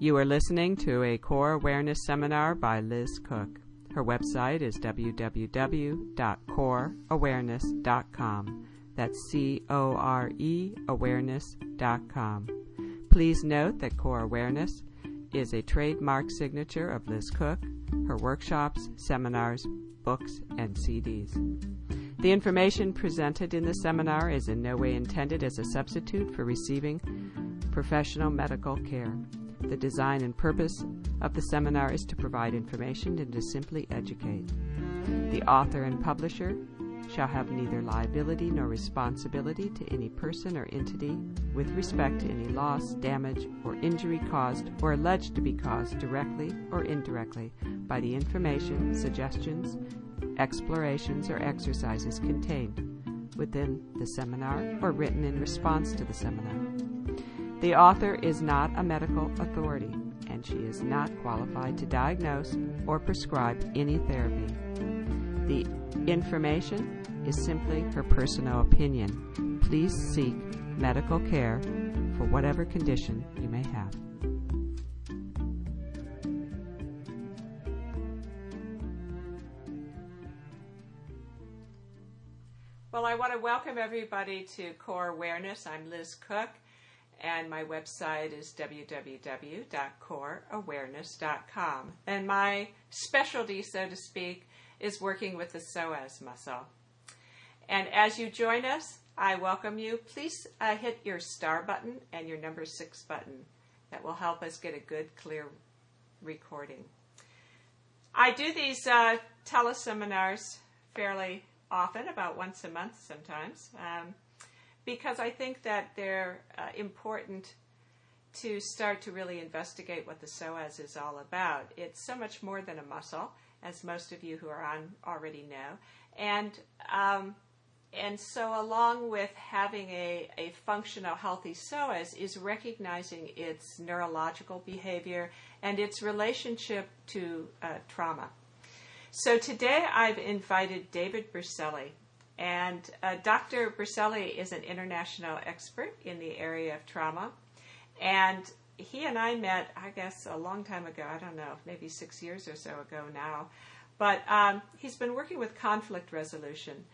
You are listening to a core awareness seminar by Liz Cook. Her website is www.coreawareness.com. That's C O R E awareness.com. Please note that Core Awareness is a trademark signature of Liz Cook, her workshops, seminars, books, and CDs. The information presented in the seminar is in no way intended as a substitute for receiving professional medical care. The design and purpose of the seminar is to provide information and to simply educate. The author and publisher shall have neither liability nor responsibility to any person or entity with respect to any loss, damage, or injury caused or alleged to be caused directly or indirectly by the information, suggestions, explorations, or exercises contained within the seminar or written in response to the seminar. The author is not a medical authority, and she is not qualified to diagnose or prescribe any therapy. The information is simply her personal opinion. Please seek medical care for whatever condition you may have. Well, I want to welcome everybody to Core Awareness. I'm Liz Cook and my website is www.coreawareness.com. And my specialty, so to speak, is working with the psoas muscle. And as you join us, I welcome you. Please uh, hit your star button and your number six button. That will help us get a good, clear recording. I do these uh, teleseminars fairly often, about once a month sometimes. Um, because I think that they're uh, important to start to really investigate what the psoas is all about. It's so much more than a muscle, as most of you who are on already know, and um, and so along with having a, a functional healthy psoas is recognizing its neurological behavior and its relationship to uh, trauma. So today I've invited David Berceli. And uh, Dr. Berceli is an international expert in the area of trauma. And he and I met, I guess, a long time ago. I don't know, maybe six years or so ago now. But um, he's been working with conflict resolution.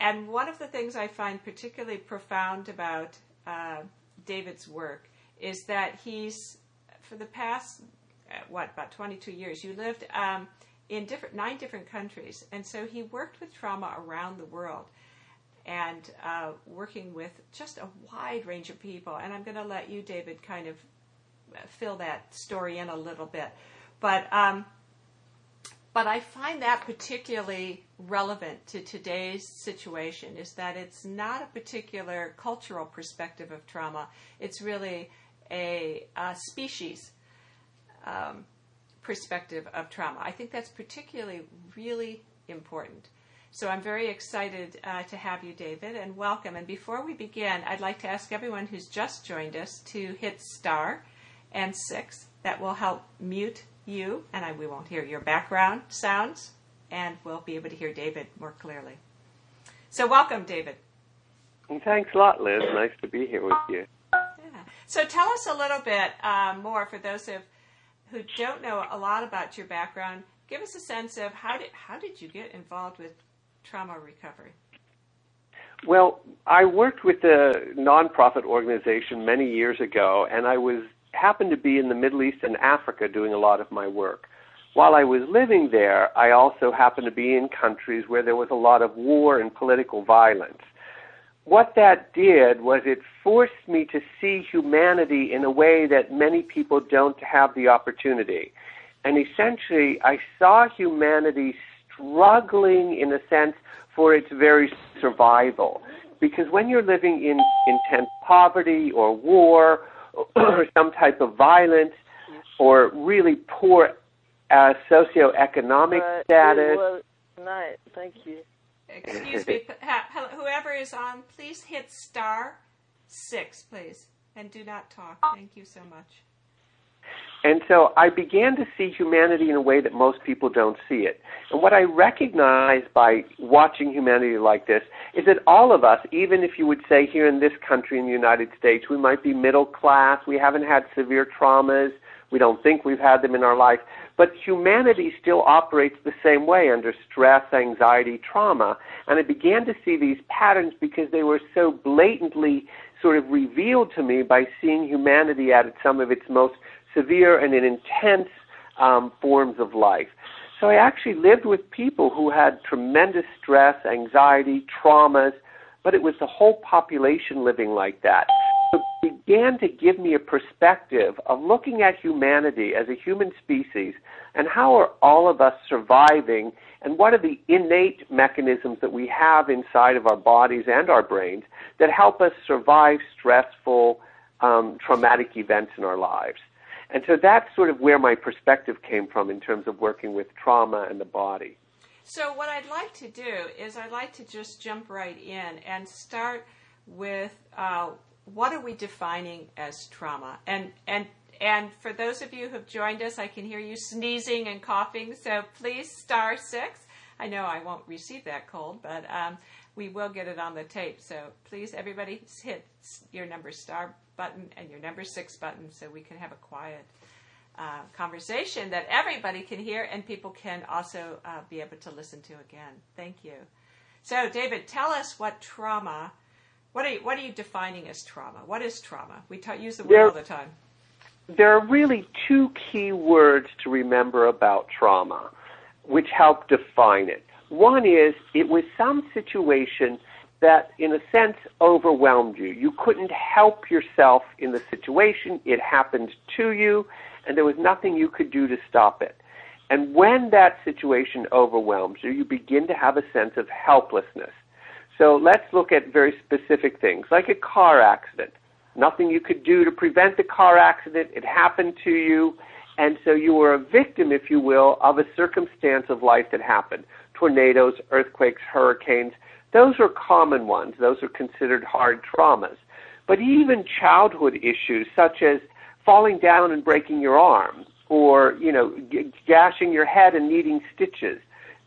And one of the things I find particularly profound about uh, David's work is that he's, for the past, uh, what, about 22 years, you lived. Um, in different nine different countries, and so he worked with trauma around the world, and uh, working with just a wide range of people. And I'm going to let you, David, kind of fill that story in a little bit, but. Um, but I find that particularly relevant to today's situation is that it's not a particular cultural perspective of trauma. It's really a, a species um, perspective of trauma. I think that's particularly really important. So I'm very excited uh, to have you, David, and welcome. And before we begin, I'd like to ask everyone who's just joined us to hit star and six. That will help mute you, and I, we won't hear your background sounds, and we'll be able to hear David more clearly. So welcome, David. Thanks a lot, Liz. Nice to be here with you. Yeah. So tell us a little bit um, more for those of who don't know a lot about your background, give us a sense of how did how did you get involved with trauma recovery? Well, I worked with a nonprofit organization many years ago, and I was happened to be in the Middle East and Africa doing a lot of my work. While I was living there, I also happened to be in countries where there was a lot of war and political violence what that did was it forced me to see humanity in a way that many people don't have the opportunity. And essentially, I saw humanity struggling, in a sense, for its very survival. Because when you're living in intense poverty or war or some type of violence or really poor uh, socioeconomic uh, status. Well, night. Thank you. Excuse me, whoever is on, please hit star six, please, and do not talk. Thank you so much. And so I began to see humanity in a way that most people don't see it. And what I recognize by watching humanity like this is that all of us, even if you would say here in this country in the United States, we might be middle class, we haven't had severe traumas, we don't think we've had them in our life, but humanity still operates the same way under stress, anxiety, trauma. And I began to see these patterns because they were so blatantly sort of revealed to me by seeing humanity at some of its most severe and intense um, forms of life. So I actually lived with people who had tremendous stress, anxiety, traumas, but it was the whole population living like that. Began to give me a perspective of looking at humanity as a human species and how are all of us surviving and what are the innate mechanisms that we have inside of our bodies and our brains that help us survive stressful, um, traumatic events in our lives. And so that's sort of where my perspective came from in terms of working with trauma and the body. So, what I'd like to do is I'd like to just jump right in and start with uh, what are we defining as trauma? And, and, and for those of you who have joined us, I can hear you sneezing and coughing, so please star six. I know I won't receive that cold, but um, we will get it on the tape. So please, everybody, hit your number star button and your number six button so we can have a quiet uh, conversation that everybody can hear and people can also uh, be able to listen to again. Thank you. So, David, tell us what trauma. What are you, what are you defining as trauma? What is trauma? We ta- use the word there, all the time. There are really two key words to remember about trauma, which help define it. One is it was some situation that, in a sense, overwhelmed you. You couldn't help yourself in the situation. It happened to you, and there was nothing you could do to stop it. And when that situation overwhelms you, you begin to have a sense of helplessness. So let's look at very specific things, like a car accident. Nothing you could do to prevent the car accident. It happened to you. And so you were a victim, if you will, of a circumstance of life that happened. Tornadoes, earthquakes, hurricanes. Those are common ones. Those are considered hard traumas. But even childhood issues such as falling down and breaking your arm or, you know, g- gashing your head and needing stitches,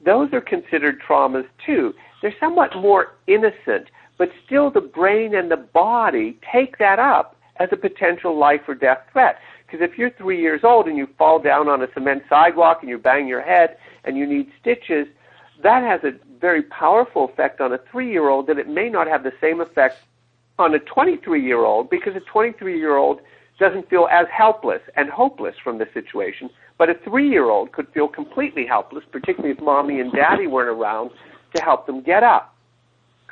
those are considered traumas too. They're somewhat more innocent, but still the brain and the body take that up as a potential life or death threat. Because if you're three years old and you fall down on a cement sidewalk and you bang your head and you need stitches, that has a very powerful effect on a three year old that it may not have the same effect on a 23 year old because a 23 year old doesn't feel as helpless and hopeless from the situation, but a three year old could feel completely helpless, particularly if mommy and daddy weren't around to help them get up.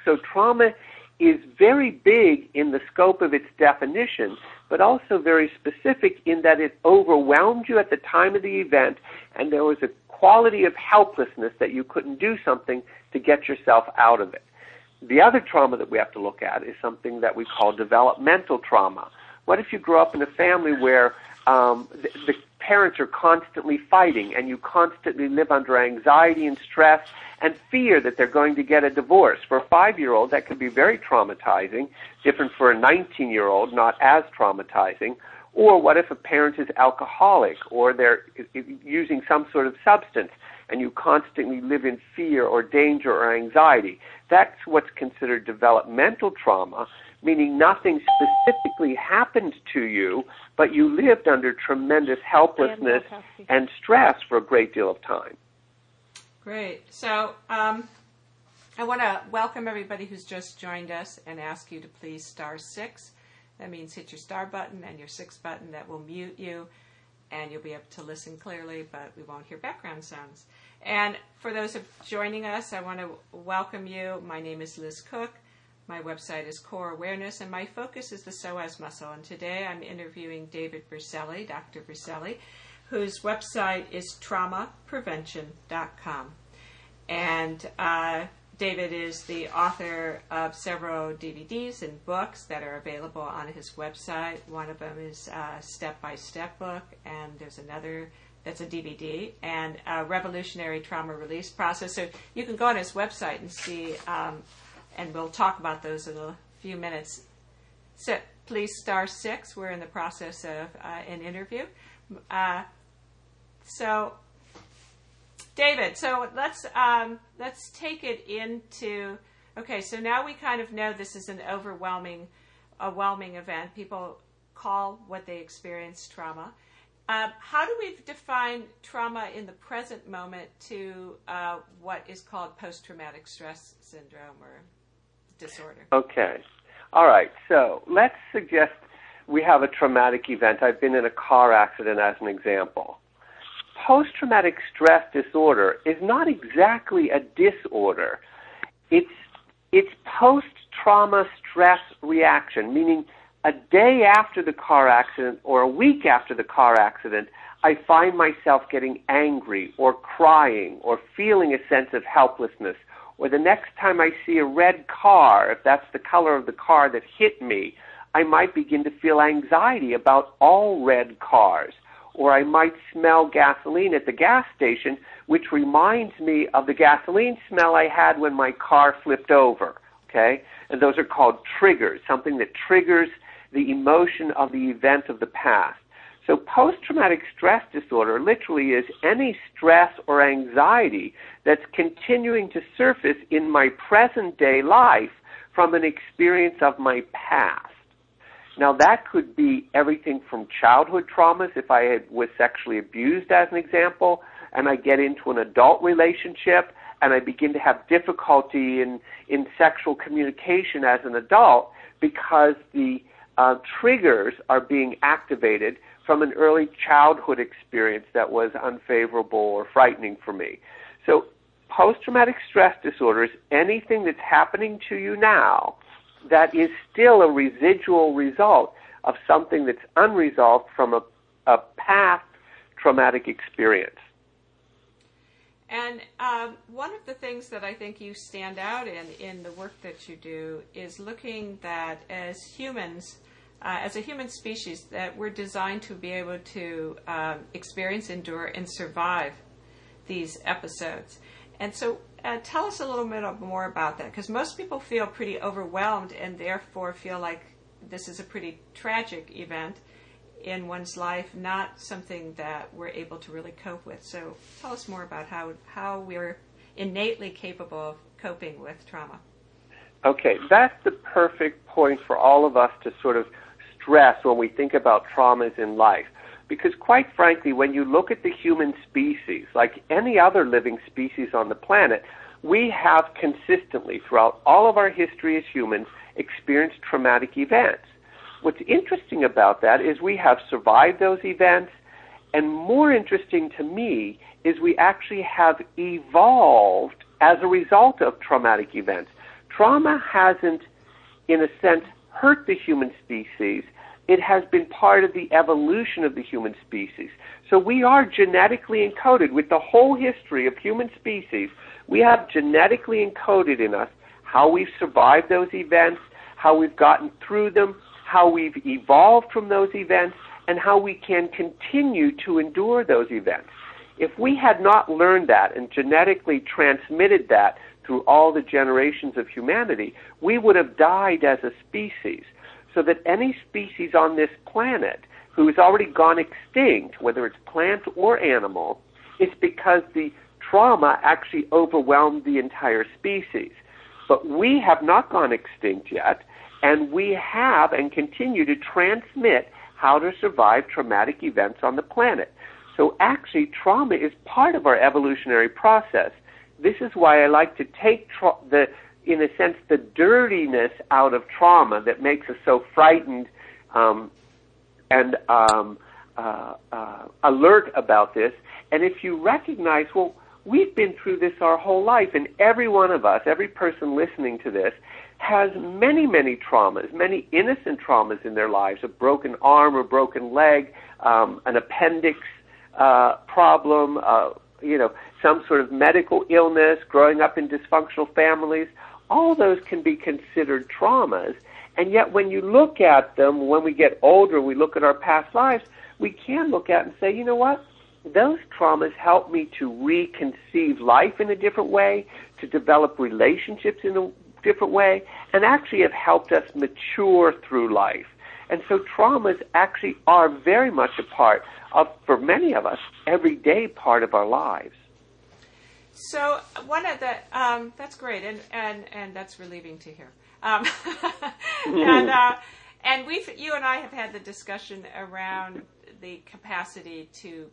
So trauma is very big in the scope of its definition, but also very specific in that it overwhelmed you at the time of the event and there was a quality of helplessness that you couldn't do something to get yourself out of it. The other trauma that we have to look at is something that we call developmental trauma. What if you grow up in a family where um, the, the parents are constantly fighting and you constantly live under anxiety and stress and fear that they're going to get a divorce. For a five year old, that could be very traumatizing, different for a 19 year old, not as traumatizing. Or what if a parent is alcoholic or they're using some sort of substance and you constantly live in fear or danger or anxiety? That's what's considered developmental trauma, meaning nothing specifically happened to you, but you lived under tremendous helplessness and stress for a great deal of time. Great. So, um, I want to welcome everybody who's just joined us and ask you to please star six that means hit your star button and your six button. That will mute you, and you'll be able to listen clearly, but we won't hear background sounds. And for those of joining us, I want to welcome you. My name is Liz Cook. My website is Core Awareness, and my focus is the psoas muscle. And today I'm interviewing David Berceli, Dr. Berceli, whose website is traumaprevention.com. And uh, David is the author of several DVDs and books that are available on his website. One of them is a step by step book, and there's another that's a DVD, and a revolutionary trauma release process. So you can go on his website and see, um, and we'll talk about those in a few minutes. So please, star six. We're in the process of uh, an interview. Uh, so, David, so let's um, let's take it into okay. So now we kind of know this is an overwhelming, overwhelming event. People call what they experience trauma. Um, how do we define trauma in the present moment to uh, what is called post traumatic stress syndrome or disorder? Okay. All right. So let's suggest we have a traumatic event. I've been in a car accident as an example. Post traumatic stress disorder is not exactly a disorder. It's, it's post trauma stress reaction, meaning a day after the car accident or a week after the car accident, I find myself getting angry or crying or feeling a sense of helplessness. Or the next time I see a red car, if that's the color of the car that hit me, I might begin to feel anxiety about all red cars. Or I might smell gasoline at the gas station, which reminds me of the gasoline smell I had when my car flipped over. Okay? And those are called triggers, something that triggers the emotion of the event of the past. So post-traumatic stress disorder literally is any stress or anxiety that's continuing to surface in my present day life from an experience of my past. Now that could be everything from childhood traumas, if I was sexually abused as an example, and I get into an adult relationship and I begin to have difficulty in, in sexual communication as an adult because the uh, triggers are being activated from an early childhood experience that was unfavorable or frightening for me. So post-traumatic stress disorder is anything that's happening to you now that is still a residual result of something that's unresolved from a, a past traumatic experience. And um, one of the things that I think you stand out in in the work that you do is looking that as humans, uh, as a human species, that we're designed to be able to um, experience, endure, and survive these episodes. And so, uh, tell us a little bit more about that, because most people feel pretty overwhelmed and therefore feel like this is a pretty tragic event in one's life, not something that we're able to really cope with. So tell us more about how, how we're innately capable of coping with trauma. Okay, that's the perfect point for all of us to sort of stress when we think about traumas in life. Because quite frankly, when you look at the human species, like any other living species on the planet, we have consistently, throughout all of our history as humans, experienced traumatic events. What's interesting about that is we have survived those events, and more interesting to me is we actually have evolved as a result of traumatic events. Trauma hasn't, in a sense, hurt the human species. It has been part of the evolution of the human species. So we are genetically encoded with the whole history of human species. We have genetically encoded in us how we've survived those events, how we've gotten through them, how we've evolved from those events, and how we can continue to endure those events. If we had not learned that and genetically transmitted that through all the generations of humanity, we would have died as a species. So that any species on this planet who has already gone extinct, whether it's plant or animal, it's because the trauma actually overwhelmed the entire species. But we have not gone extinct yet, and we have and continue to transmit how to survive traumatic events on the planet. So actually, trauma is part of our evolutionary process. This is why I like to take tra- the, in a sense, the dirtiness out of trauma that makes us so frightened um, and um, uh, uh, alert about this. And if you recognize, well, we've been through this our whole life, and every one of us, every person listening to this, has many, many traumas, many innocent traumas in their lives, a broken arm or broken leg, um, an appendix uh, problem, uh, you know, some sort of medical illness, growing up in dysfunctional families. All those can be considered traumas. And yet when you look at them, when we get older, we look at our past lives, we can look at and say, you know what? Those traumas help me to reconceive life in a different way, to develop relationships in a different way and actually have helped us mature through life. And so traumas actually are very much a part of, for many of us, everyday part of our lives. So one of the um, that's great, and, and and that's relieving to hear. Um, and uh, and we've you and I have had the discussion around the capacity to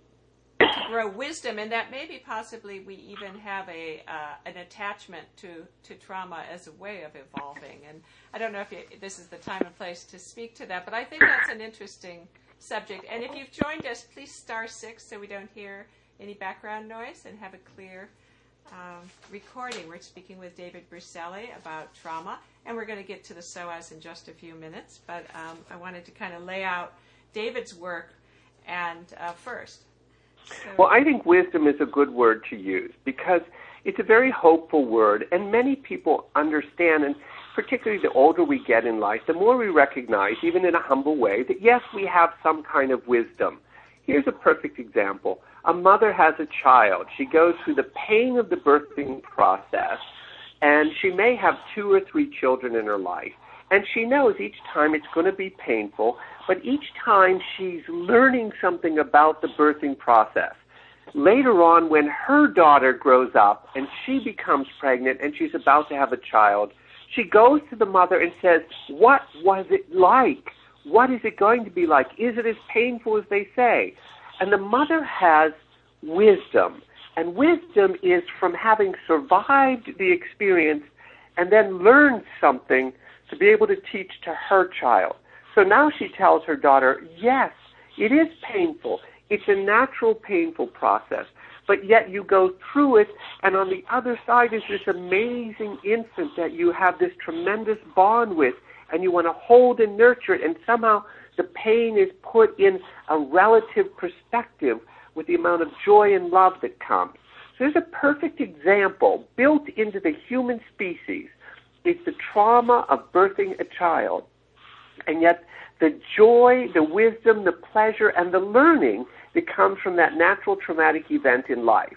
grow wisdom, and that maybe possibly we even have a uh, an attachment to to trauma as a way of evolving. And I don't know if you, this is the time and place to speak to that, but I think that's an interesting subject. And if you've joined us, please star six so we don't hear any background noise and have a clear um, recording. We're speaking with David Berceli about trauma, and we're going to get to the psoas in just a few minutes. But um, I wanted to kind of lay out David's work and uh, first. So. Well, I think wisdom is a good word to use because it's a very hopeful word, and many people understand, and particularly the older we get in life, the more we recognize, even in a humble way, that yes, we have some kind of wisdom. Here's a perfect example a mother has a child. She goes through the pain of the birthing process, and she may have two or three children in her life. And she knows each time it's going to be painful, but each time she's learning something about the birthing process. Later on, when her daughter grows up and she becomes pregnant and she's about to have a child, she goes to the mother and says, What was it like? What is it going to be like? Is it as painful as they say? And the mother has wisdom. And wisdom is from having survived the experience and then learned something to be able to teach to her child. So now she tells her daughter, yes, it is painful. It's a natural, painful process. But yet you go through it, and on the other side is this amazing infant that you have this tremendous bond with, and you want to hold and nurture it, and somehow the pain is put in a relative perspective with the amount of joy and love that comes. So there's a perfect example built into the human species. It's the trauma of birthing a child. And yet the joy, the wisdom, the pleasure, and the learning that comes from that natural traumatic event in life.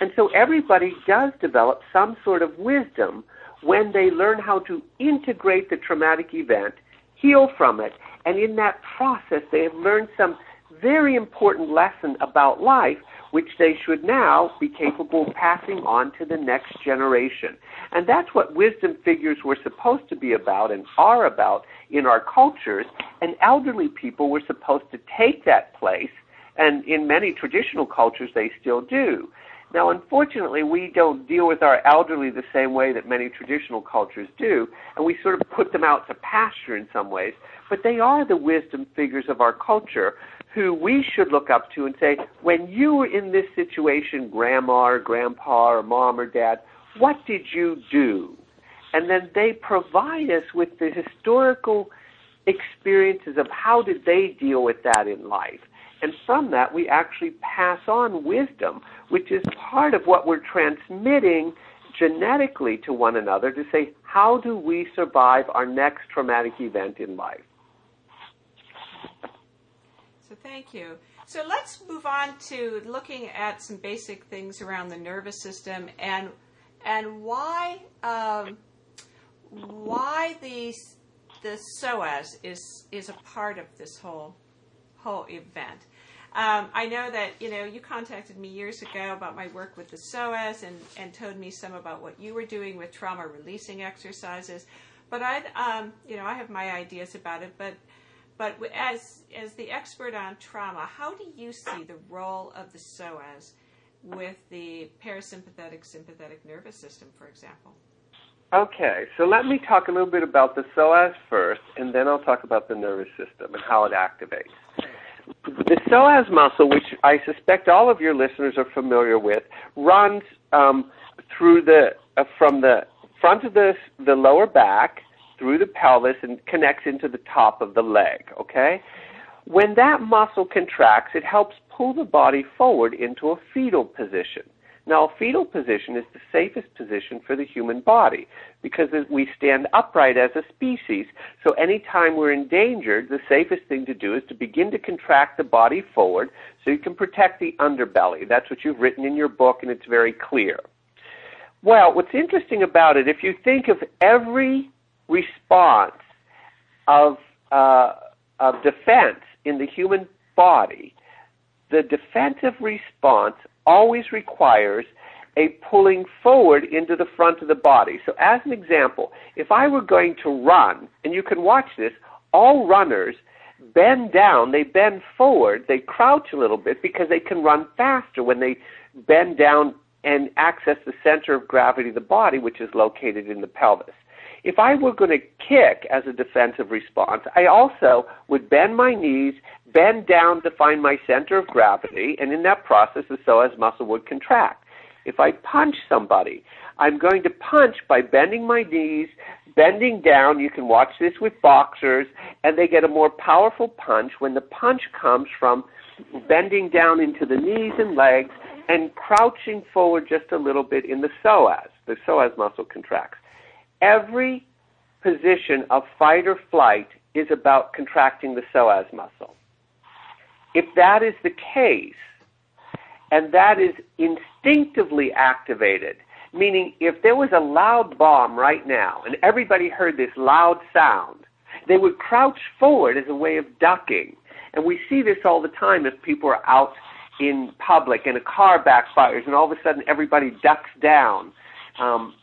And so everybody does develop some sort of wisdom when they learn how to integrate the traumatic event, heal from it, and in that process, they have learned some very important lesson about life, which they should now be capable of passing on to the next generation. And that's what wisdom figures were supposed to be about and are about in our cultures. And elderly people were supposed to take that place, and in many traditional cultures, they still do. Now, unfortunately, we don't deal with our elderly the same way that many traditional cultures do, and we sort of put them out to pasture in some ways. But they are the wisdom figures of our culture who we should look up to and say, when you were in this situation, grandma or grandpa or mom or dad, what did you do? And then they provide us with the historical experiences of how did they deal with that in life. And from that, we actually pass on wisdom, which is part of what we're transmitting genetically to one another to say, how do we survive our next traumatic event in life? So, thank you. So, let's move on to looking at some basic things around the nervous system and and why um, why the the psoas is is a part of this whole whole event. Um, I know that you know you contacted me years ago about my work with the psoas and, and told me some about what you were doing with trauma releasing exercises. But I, um, you know, I have my ideas about it. But but as as the expert on trauma, how do you see the role of the psoas with the parasympathetic sympathetic nervous system, for example? Okay, so let me talk a little bit about the psoas first, and then I'll talk about the nervous system and how it activates. The psoas muscle, which I suspect all of your listeners are familiar with, runs um, through the uh, from the front of the the lower back through the pelvis and connects into the top of the leg. Okay, when that muscle contracts, it helps pull the body forward into a fetal position. Now, fetal position is the safest position for the human body because we stand upright as a species. So anytime we're endangered, the safest thing to do is to begin to contract the body forward so you can protect the underbelly. That's what you've written in your book, and it's very clear. Well, what's interesting about it, if you think of every response of uh, of defense in the human body, the defensive response always requires a pulling forward into the front of the body. So, as an example, if I were going to run, and you can watch this, all runners bend down, they bend forward, they crouch a little bit because they can run faster when they bend down and access the center of gravity of the body, which is located in the pelvis. If I were going to kick as a defensive response, I also would bend my knees, bend down to find my center of gravity, and in that process, the psoas muscle would contract. If I punch somebody, I'm going to punch by bending my knees, bending down. You can watch this with boxers, and they get a more powerful punch when the punch comes from bending down into the knees and legs and crouching forward just a little bit in the psoas. The psoas muscle contracts. Every position of fight or flight is about contracting the psoas muscle. If that is the case, and that is instinctively activated, meaning if there was a loud bomb right now and everybody heard this loud sound, they would crouch forward as a way of ducking. And we see this all the time if people are out in public and a car backfires and all of a sudden everybody ducks down. Um,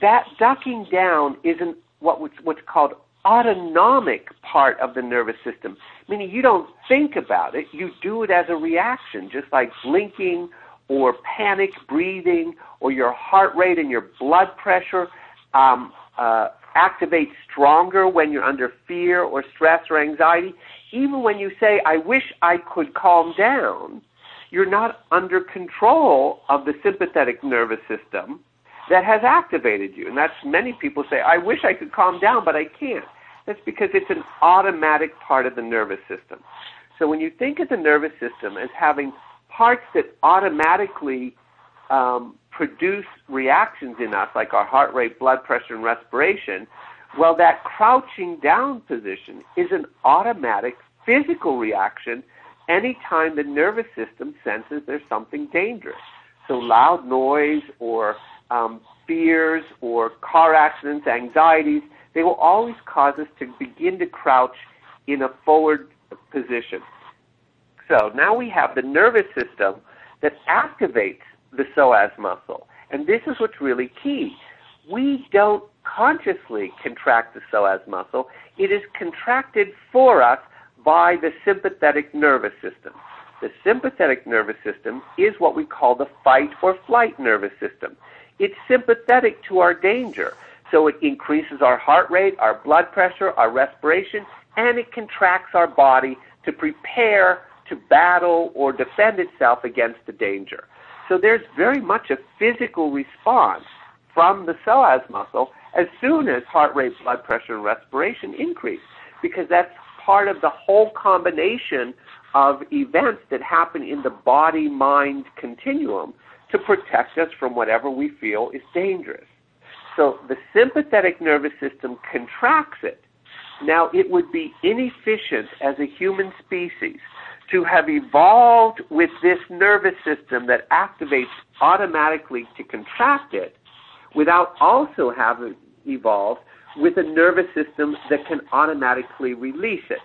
that ducking down isn't what what's called autonomic part of the nervous system, meaning you don't think about it, you do it as a reaction, just like blinking or panic breathing or your heart rate and your blood pressure um, uh, activate stronger when you're under fear or stress or anxiety. Even when you say, I wish I could calm down, you're not under control of the sympathetic nervous system that has activated you. And that's many people say, I wish I could calm down, but I can't. That's because it's an automatic part of the nervous system. So when you think of the nervous system as having parts that automatically um, produce reactions in us, like our heart rate, blood pressure, and respiration, well, that crouching down position is an automatic physical reaction anytime the nervous system senses there's something dangerous. So loud noise or um, fears or car accidents, anxieties, they will always cause us to begin to crouch in a forward position. So now we have the nervous system that activates the psoas muscle. And this is what's really key. We don't consciously contract the psoas muscle. It is contracted for us by the sympathetic nervous system. The sympathetic nervous system is what we call the fight or flight nervous system. It's sympathetic to our danger. So it increases our heart rate, our blood pressure, our respiration, and it contracts our body to prepare to battle or defend itself against the danger. So there's very much a physical response from the psoas muscle as soon as heart rate, blood pressure, and respiration increase, because that's part of the whole combination of events that happen in the body mind continuum to protect us from whatever we feel is dangerous. So the sympathetic nervous system contracts it. Now, it would be inefficient as a human species to have evolved with this nervous system that activates automatically to contract it without also having evolved with a nervous system that can automatically release it,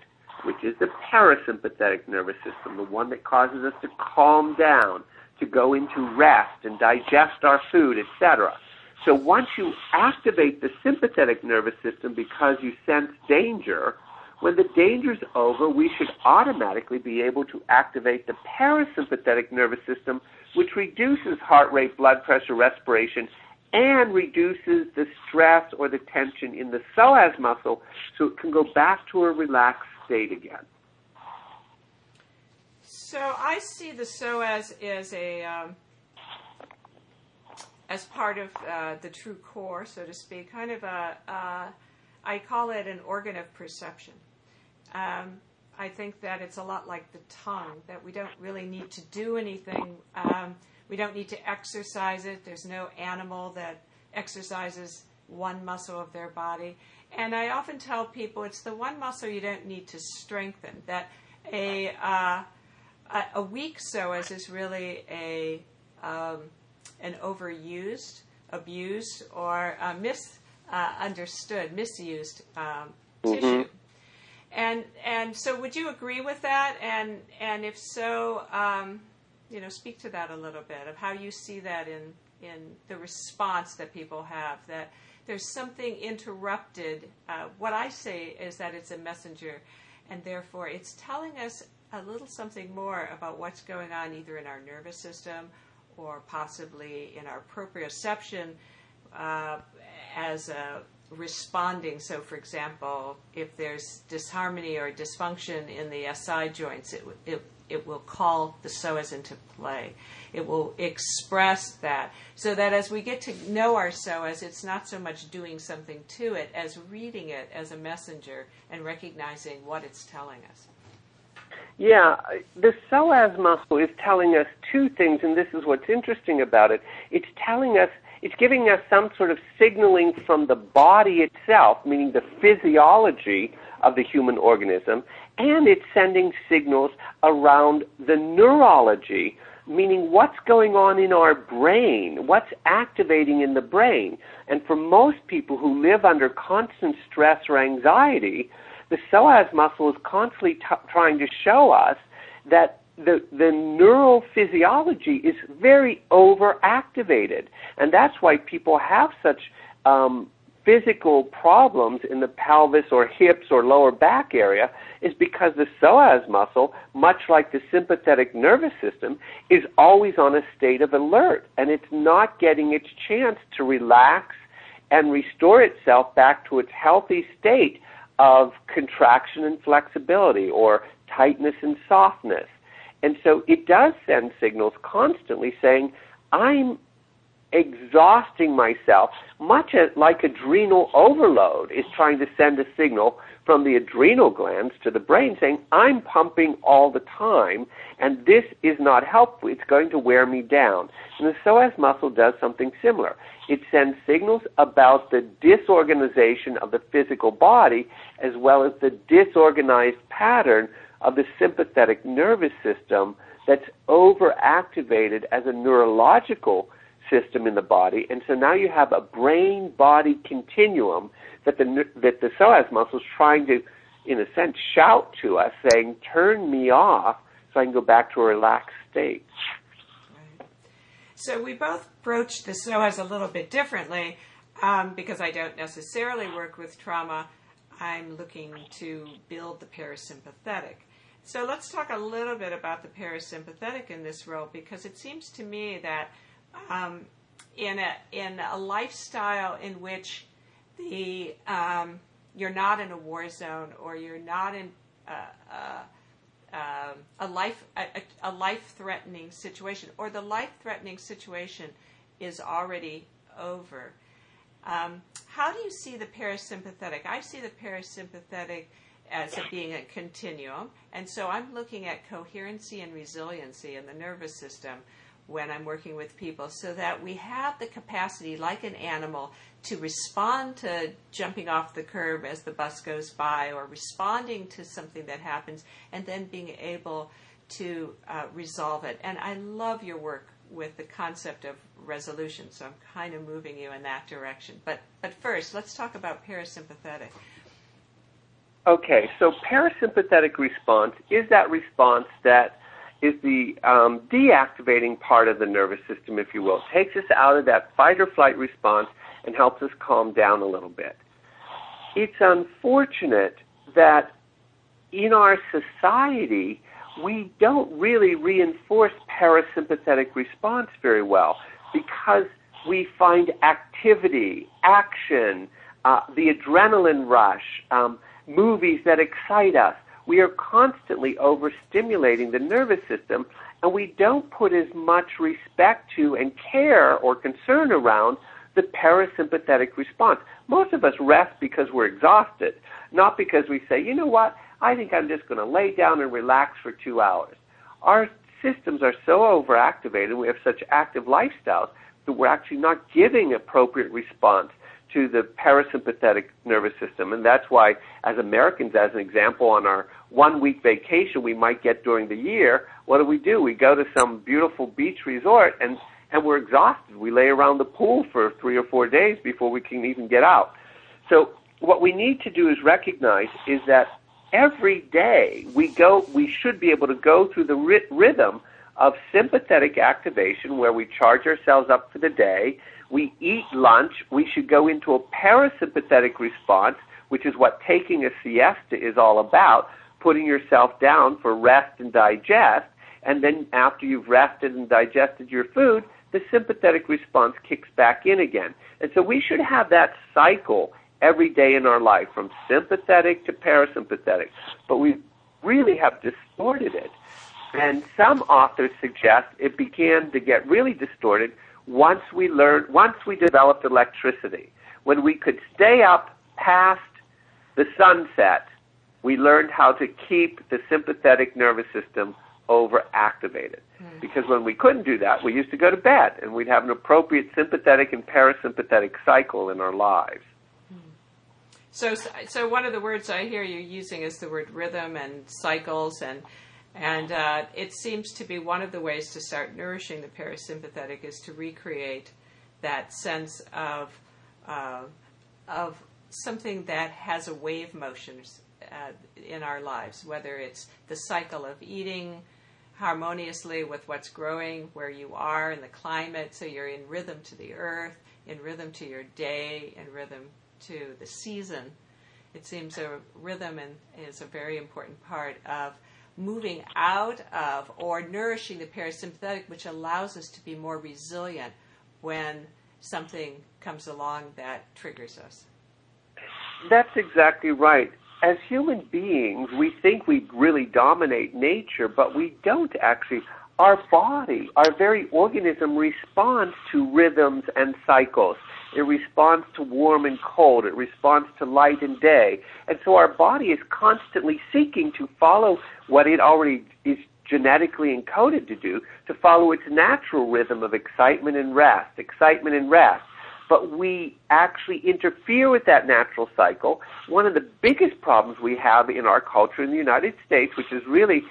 which is the parasympathetic nervous system, the one that causes us to calm down, to go into rest and digest our food, etc. So once you activate the sympathetic nervous system because you sense danger, when the danger's over, we should automatically be able to activate the parasympathetic nervous system, which reduces heart rate, blood pressure, respiration, and reduces the stress or the tension in the psoas muscle so it can go back to a relaxed state again. So I see the psoas as a um, as part of uh, the true core, so to speak, kind of a uh, I call it an organ of perception. Um, I think that it's a lot like the tongue, that we don't really need to do anything. Um, we don't need to exercise it. There's no animal that exercises one muscle of their body. And I often tell people it's the one muscle you don't need to strengthen. That a uh, a weak psoas is really a um, an overused, abused, or uh, misunderstood, uh, misused um, mm-hmm. tissue. And and and so, would you agree with that? And and if so, um, you know, speak to that a little bit of how you see that in in the response that people have that there's something interrupted. Uh, what I say is that it's a messenger, and therefore it's telling us a little something more about what's going on either in our nervous system or possibly in our proprioception uh, as a responding. So, for example, if there's disharmony or dysfunction in the SI joints, it, it, it will call the psoas into play. It will express that. So that as we get to know our psoas, it's not so much doing something to it as reading it as a messenger and recognizing what it's telling us. Yeah, the psoas muscle is telling us two things, and this is what's interesting about it. It's telling us it's giving us some sort of signaling from the body itself, meaning the physiology of the human organism, and it's sending signals around the neurology, meaning what's going on in our brain, what's activating in the brain. And for most people who live under constant stress or anxiety, the psoas muscle is constantly t- trying to show us that the, the neural physiology is very overactivated. And that's why people have such um, physical problems in the pelvis or hips or lower back area is because the psoas muscle, much like the sympathetic nervous system, is always on a state of alert and it's not getting its chance to relax and restore itself back to its healthy state of contraction and flexibility or tightness and softness. And so it does send signals constantly saying, I'm exhausting myself, much as, like adrenal overload is trying to send a signal from the adrenal glands to the brain saying, I'm pumping all the time, and this is not helpful. It's going to wear me down. And the psoas muscle does something similar. It sends signals about the disorganization of the physical body as well as the disorganized pattern of the sympathetic nervous system that's overactivated as a neurological system in the body. And so now you have a brain body continuum that the, that the psoas muscle is trying to, in a sense, shout to us, saying, Turn me off so I can go back to a relaxed state. So we both broached the psoas a little bit differently um, because I don't necessarily work with trauma. I'm looking to build the parasympathetic. So let's talk a little bit about the parasympathetic in this role because it seems to me that um, in a in a lifestyle in which the um, you're not in a war zone or you're not in uh, uh, uh, a life a, a life threatening situation or the life threatening situation is already over. Um, how do you see the parasympathetic? I see the parasympathetic as being a continuum. And so I'm looking at coherency and resiliency in the nervous system when I'm working with people so that we have the capacity, like an animal, to respond to jumping off the curb as the bus goes by or responding to something that happens and then being able to uh, resolve it. And I love your work with the concept of resolution, so I'm kind of moving you in that direction. But, but first, let's talk about parasympathetic. Okay, so parasympathetic response is that response that is the um, deactivating part of the nervous system, if you will. It takes us out of that fight or flight response and helps us calm down a little bit. It's unfortunate that in our society, we don't really reinforce parasympathetic response very well because we find activity, action, uh, the adrenaline rush, um, movies that excite us. We are constantly overstimulating the nervous system, and we don't put as much respect to and care or concern around the parasympathetic response. Most of us rest because we're exhausted, not because we say, you know what, I think I'm just going to lay down and relax for two hours. Our systems are so overactivated, we have such active lifestyles that we're actually not giving appropriate response to the parasympathetic nervous system. And that's why, as Americans, as an example, on our one week vacation we might get during the year, what do we do? We go to some beautiful beach resort and, and we're exhausted. We lay around the pool for three or four days before we can even get out. So, what we need to do is recognize is that every day we go, we should be able to go through the ry- rhythm of sympathetic activation where we charge ourselves up for the day. We eat lunch. We should go into a parasympathetic response, which is what taking a siesta is all about, putting yourself down for rest and digest. And then after you've rested and digested your food, the sympathetic response kicks back in again. And so we should have that cycle every day in our life from sympathetic to parasympathetic. But we really have distorted it. And some authors suggest it began to get really distorted once we learned, once we developed electricity. When we could stay up past the sunset, we learned how to keep the sympathetic nervous system overactivated. Mm. Because when we couldn't do that, we used to go to bed and we'd have an appropriate sympathetic and parasympathetic cycle in our lives. Hmm. So, so one of the words I hear you using is the word rhythm and cycles, and and uh, it seems to be one of the ways to start nourishing the parasympathetic is to recreate that sense of uh, of something that has a wave motion uh, in our lives, whether it's the cycle of eating harmoniously with what's growing where you are in the climate, so you're in rhythm to the earth, in rhythm to your day, in rhythm to the season. It seems a rhythm and is a very important part of moving out of or nourishing the parasympathetic, which allows us to be more resilient when something comes along that triggers us. That's exactly right. As human beings, we think we really dominate nature, but we don't actually. Our body, our very organism responds to rhythms and cycles. It responds to warm and cold. It responds to light and day. And so our body is constantly seeking to follow what it already is genetically encoded to do, to follow its natural rhythm of excitement and rest, excitement and rest. But we actually interfere with that natural cycle. One of the biggest problems we have in our culture in the United States, which is really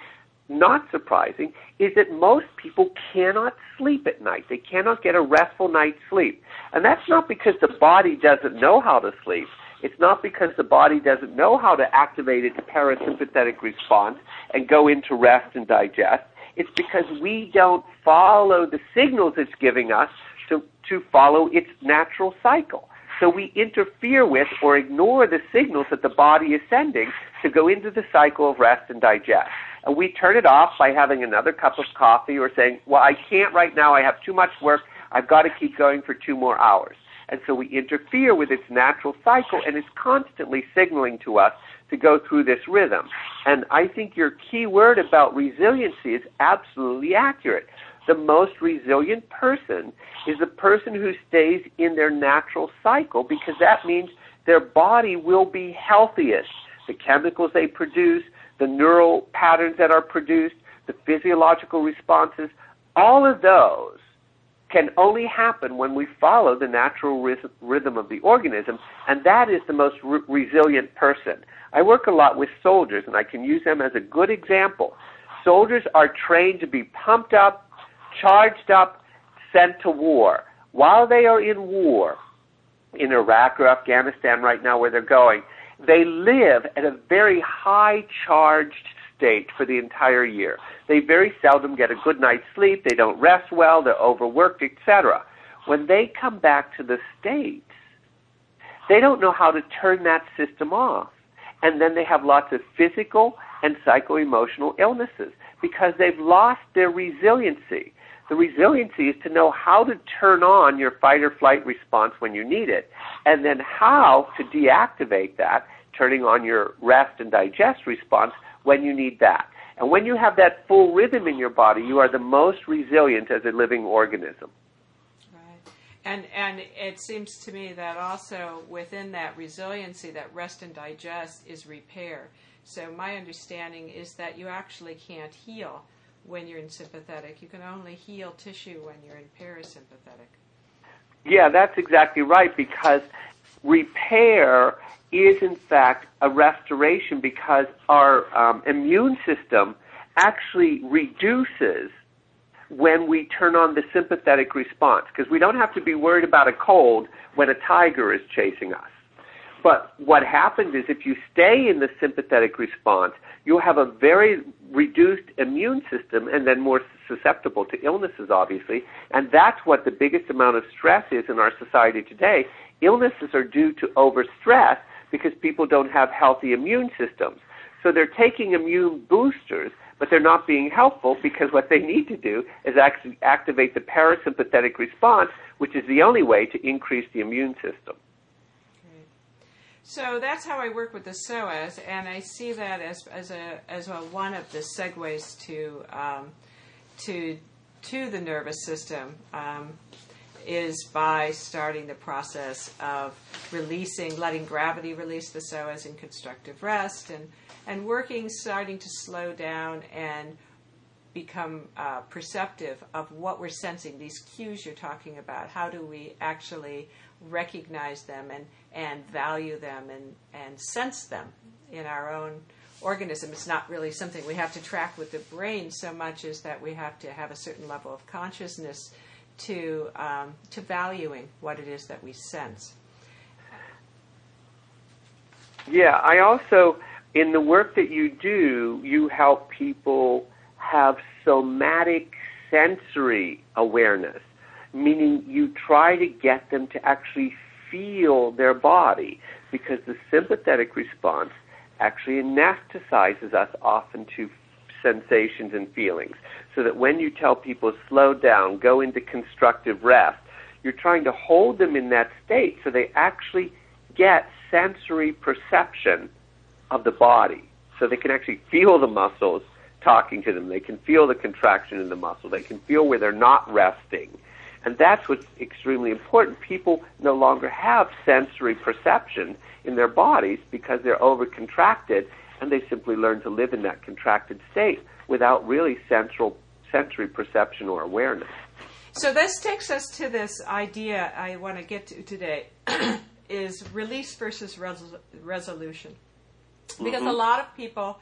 not surprising, is that most people cannot sleep at night. They cannot get a restful night's sleep. And that's not because the body doesn't know how to sleep. It's not because the body doesn't know how to activate its parasympathetic response and go into rest and digest. It's because we don't follow the signals it's giving us to, to follow its natural cycle. So we interfere with or ignore the signals that the body is sending to go into the cycle of rest and digest. And we turn it off by having another cup of coffee or saying, well, I can't right now. I have too much work. I've got to keep going for two more hours. And so we interfere with its natural cycle and it's constantly signaling to us to go through this rhythm. And I think your key word about resiliency is absolutely accurate. The most resilient person is the person who stays in their natural cycle because that means their body will be healthiest. The chemicals they produce, the neural patterns that are produced, the physiological responses, all of those can only happen when we follow the natural rhythm of the organism, and that is the most re- resilient person. I work a lot with soldiers, and I can use them as a good example. Soldiers are trained to be pumped up, charged up, sent to war. While they are in war, in Iraq or Afghanistan right now where they're going, they live at a very high charged state for the entire year. They very seldom get a good night's sleep, they don't rest well, they're overworked, etc. When they come back to the States, they don't know how to turn that system off. And then they have lots of physical and psycho-emotional illnesses because they've lost their resiliency. The resiliency is to know how to turn on your fight or flight response when you need it, and then how to deactivate that, turning on your rest and digest response when you need that. And when you have that full rhythm in your body, you are the most resilient as a living organism. Right. And and it seems to me that also within that resiliency, that rest and digest is repair. So my understanding is that you actually can't heal when you're in sympathetic. You can only heal tissue when you're in parasympathetic. Yeah, that's exactly right because repair is in fact a restoration because our um, immune system actually reduces when we turn on the sympathetic response because we don't have to be worried about a cold when a tiger is chasing us. But what happens is if you stay in the sympathetic response, you'll have a very reduced immune system and then more susceptible to illnesses, obviously. And that's what the biggest amount of stress is in our society today. Illnesses are due to overstress because people don't have healthy immune systems. So they're taking immune boosters, but they're not being helpful because what they need to do is actually activate the parasympathetic response, which is the only way to increase the immune system. So that's how I work with the psoas, and I see that as as a as a, one of the segues to um, to to the nervous system um, is by starting the process of releasing, letting gravity release the psoas in constructive rest, and and working, starting to slow down and become uh, perceptive of what we're sensing, these cues you're talking about. How do we actually recognize them and, and value them and, and sense them in our own organism. It's not really something we have to track with the brain so much as that we have to have a certain level of consciousness to, um, to valuing what it is that we sense. Yeah, I also, in the work that you do, you help people have somatic sensory awareness meaning you try to get them to actually feel their body because the sympathetic response actually anesthetizes us often to sensations and feelings. So that when you tell people slow down, go into constructive rest, you're trying to hold them in that state so they actually get sensory perception of the body. So they can actually feel the muscles talking to them. They can feel the contraction in the muscle. They can feel where they're not resting. And that's what's extremely important. People no longer have sensory perception in their bodies because they're overcontracted and they simply learn to live in that contracted state without really central sensory perception or awareness. So this takes us to this idea I want to get to today is release versus resol- resolution. Because mm-hmm. a lot of people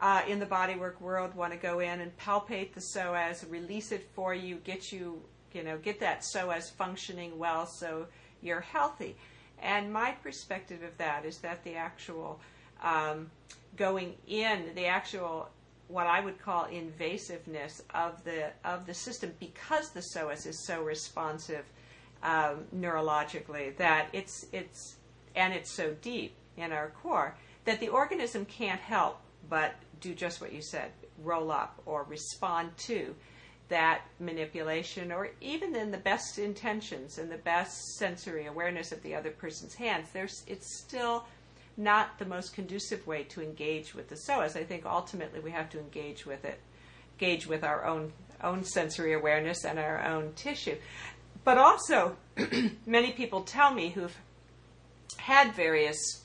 uh, in the bodywork world want to go in and palpate the psoas, release it for you, get you you know, get that psoas functioning well so you're healthy. And my perspective of that is that the actual um, going in, the actual what I would call invasiveness of the of the system, because the psoas is so responsive um, neurologically that it's it's and it's so deep in our core that the organism can't help but do just what you said, roll up or respond to that manipulation or even in the best intentions and the best sensory awareness of the other person's hands. There's it's still not the most conducive way to engage with the psoas i think ultimately we have to engage with it engage with our own own sensory awareness and our own tissue but also many people tell me who've had various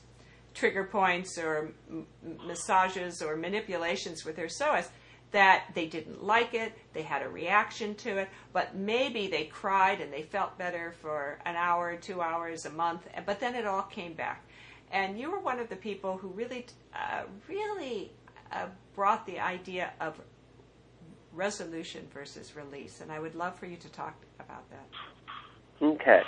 trigger points or m- massages or manipulations with their psoas that they didn't like it, they had a reaction to it, but maybe they cried and they felt better for an hour, two hours, a month, but then it all came back. And you were one of the people who really, uh, really uh, brought the idea of resolution versus release, and I would love for you to talk about that. Okay.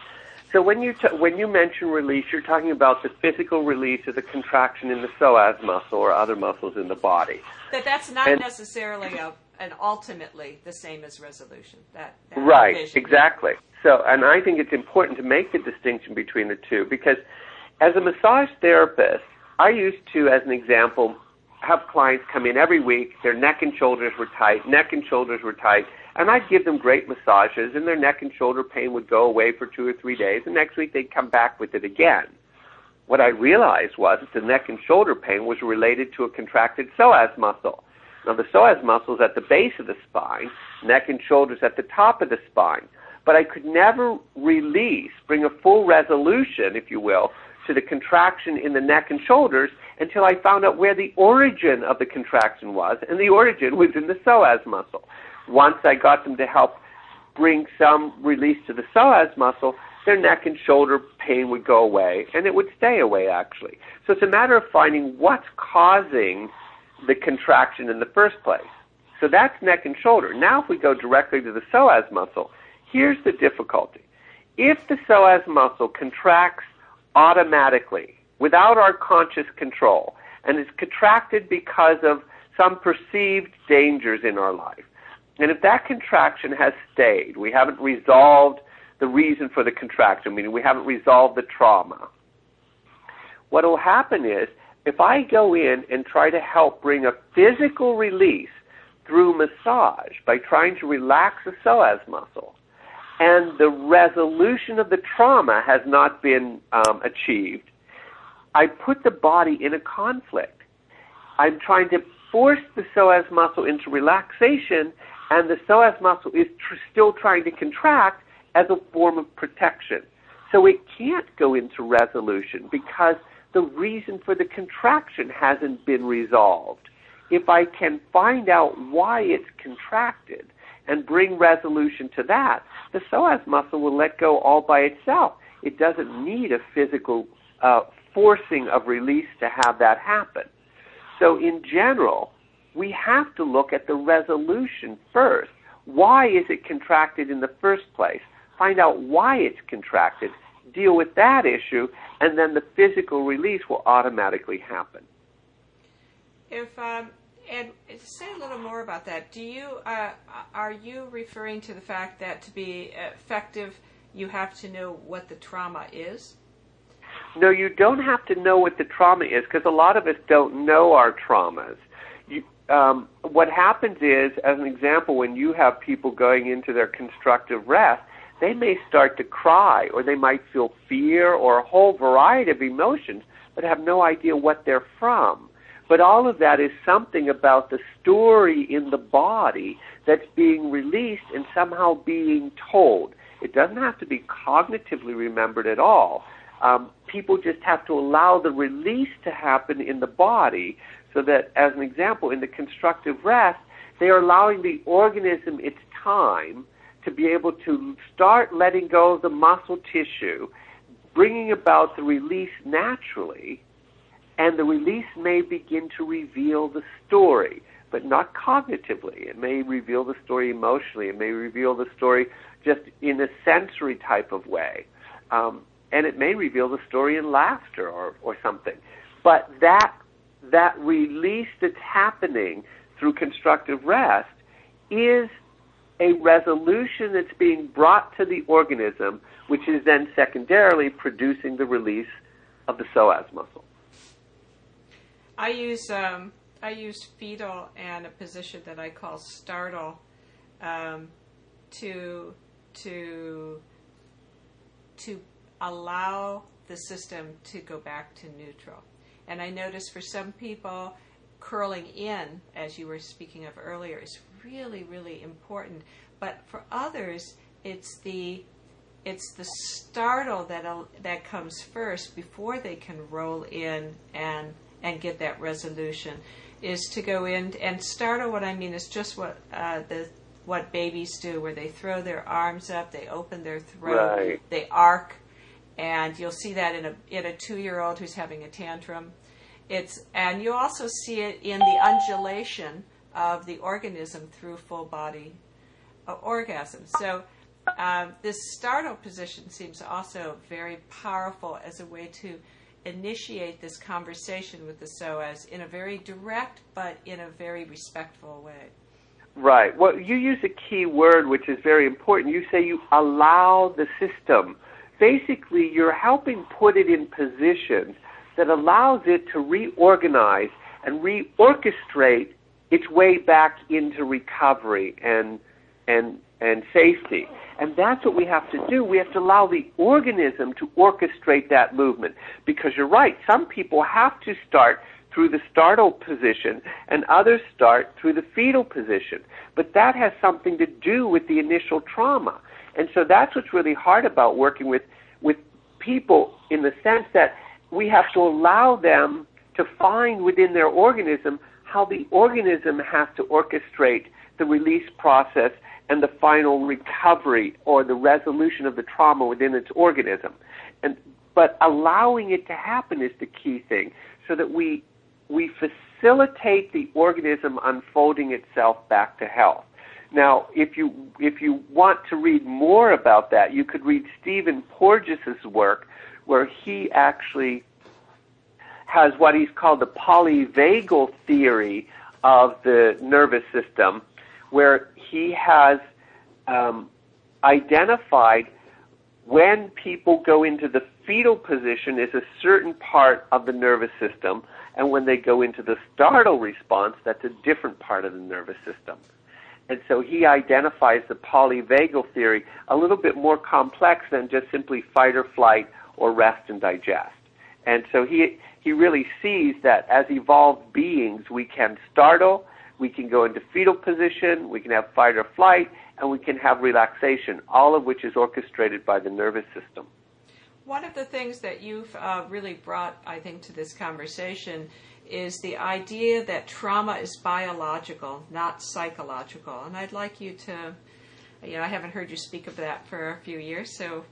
So when you t- when you mention release, you're talking about the physical release of the contraction in the psoas muscle or other muscles in the body. That that's not and, necessarily a, an ultimately the same as resolution. That, that right, vision. exactly. So, and I think it's important to make the distinction between the two because, as a massage therapist, I used to, as an example, have clients come in every week. Their neck and shoulders were tight. Neck and shoulders were tight and I'd give them great massages, and their neck and shoulder pain would go away for two or three days, and next week they'd come back with it again. What I realized was that the neck and shoulder pain was related to a contracted psoas muscle. Now, the psoas muscle is at the base of the spine, neck and shoulders at the top of the spine. But I could never release, bring a full resolution, if you will, to the contraction in the neck and shoulders until I found out where the origin of the contraction was, and the origin was in the psoas muscle once I got them to help bring some release to the psoas muscle, their neck and shoulder pain would go away, and it would stay away actually. So it's a matter of finding what's causing the contraction in the first place. So that's neck and shoulder. Now if we go directly to the psoas muscle, here's the difficulty. If the psoas muscle contracts automatically without our conscious control, and is contracted because of some perceived dangers in our life. And if that contraction has stayed, we haven't resolved the reason for the contraction, meaning we haven't resolved the trauma. What will happen is if I go in and try to help bring a physical release through massage by trying to relax the psoas muscle, and the resolution of the trauma has not been um, achieved, I put the body in a conflict. I'm trying to force the psoas muscle into relaxation, and the psoas muscle is tr- still trying to contract as a form of protection. So it can't go into resolution because the reason for the contraction hasn't been resolved. If I can find out why it's contracted and bring resolution to that, the psoas muscle will let go all by itself. It doesn't need a physical uh, forcing of release to have that happen. So, in general, we have to look at the resolution first. Why is it contracted in the first place? Find out why it's contracted, deal with that issue, and then the physical release will automatically happen. If um, and say a little more about that. Do you uh, are you referring to the fact that to be effective, you have to know what the trauma is? No, you don't have to know what the trauma is because a lot of us don't know our traumas. You, um, what happens is, as an example, when you have people going into their constructive rest, they may start to cry or they might feel fear or a whole variety of emotions, but have no idea what they're from. But all of that is something about the story in the body that's being released and somehow being told. It doesn't have to be cognitively remembered at all. Um, people just have to allow the release to happen in the body so that, as an example, in the constructive rest, they are allowing the organism its time to be able to start letting go of the muscle tissue, bringing about the release naturally, and the release may begin to reveal the story, but not cognitively. It may reveal the story emotionally. It may reveal the story just in a sensory type of way. Um, and it may reveal the story in laughter or, or something. But that that release that's happening through constructive rest is a resolution that's being brought to the organism, which is then secondarily producing the release of the psoas muscle. I use um, I use fetal and a position that I call startle um, to to to allow the system to go back to neutral. And I notice for some people, curling in, as you were speaking of earlier, is really, really important. But for others, it's the it's the startle that that comes first before they can roll in and and get that resolution. Is to go in and startle. What I mean is just what uh, the what babies do, where they throw their arms up, they open their throat, right. they arc, and you'll see that in a in a two year old who's having a tantrum. It's and you also see it in the undulation of the organism through full body uh, orgasm. So um, this startle position seems also very powerful as a way to initiate this conversation with the psoas in a very direct but in a very respectful way. Right. Well, you use a key word which is very important. You say you allow the system. Basically, you're helping put it in positions that allows it to reorganize and reorchestrate its way back into recovery and and and safety. And that's what we have to do. We have to allow the organism to orchestrate that movement. Because you're right, some people have to start through the startle position and others start through the fetal position. But that has something to do with the initial trauma. And so that's what's really hard about working with with people in the sense that we have to allow them to find within their organism how the organism has to orchestrate the release process and the final recovery or the resolution of the trauma within its organism. And but allowing it to happen is the key thing so that we we facilitate the organism unfolding itself back to health. Now, if you if you want to read more about that, you could read Stephen Porges's work where he actually has what he's called the polyvagal theory of the nervous system, where he has um, identified when people go into the fetal position is a certain part of the nervous system, and when they go into the startle response, that's a different part of the nervous system. And so he identifies the polyvagal theory a little bit more complex than just simply fight or flight or rest and digest. And so he he really sees that as evolved beings, we can startle, we can go into fetal position, we can have fight or flight, and we can have relaxation, all of which is orchestrated by the nervous system. One of the things that you've uh, really brought, I think, to this conversation is the idea that trauma is biological, not psychological. And I'd like you to, you know, I haven't heard you speak of that for a few years, so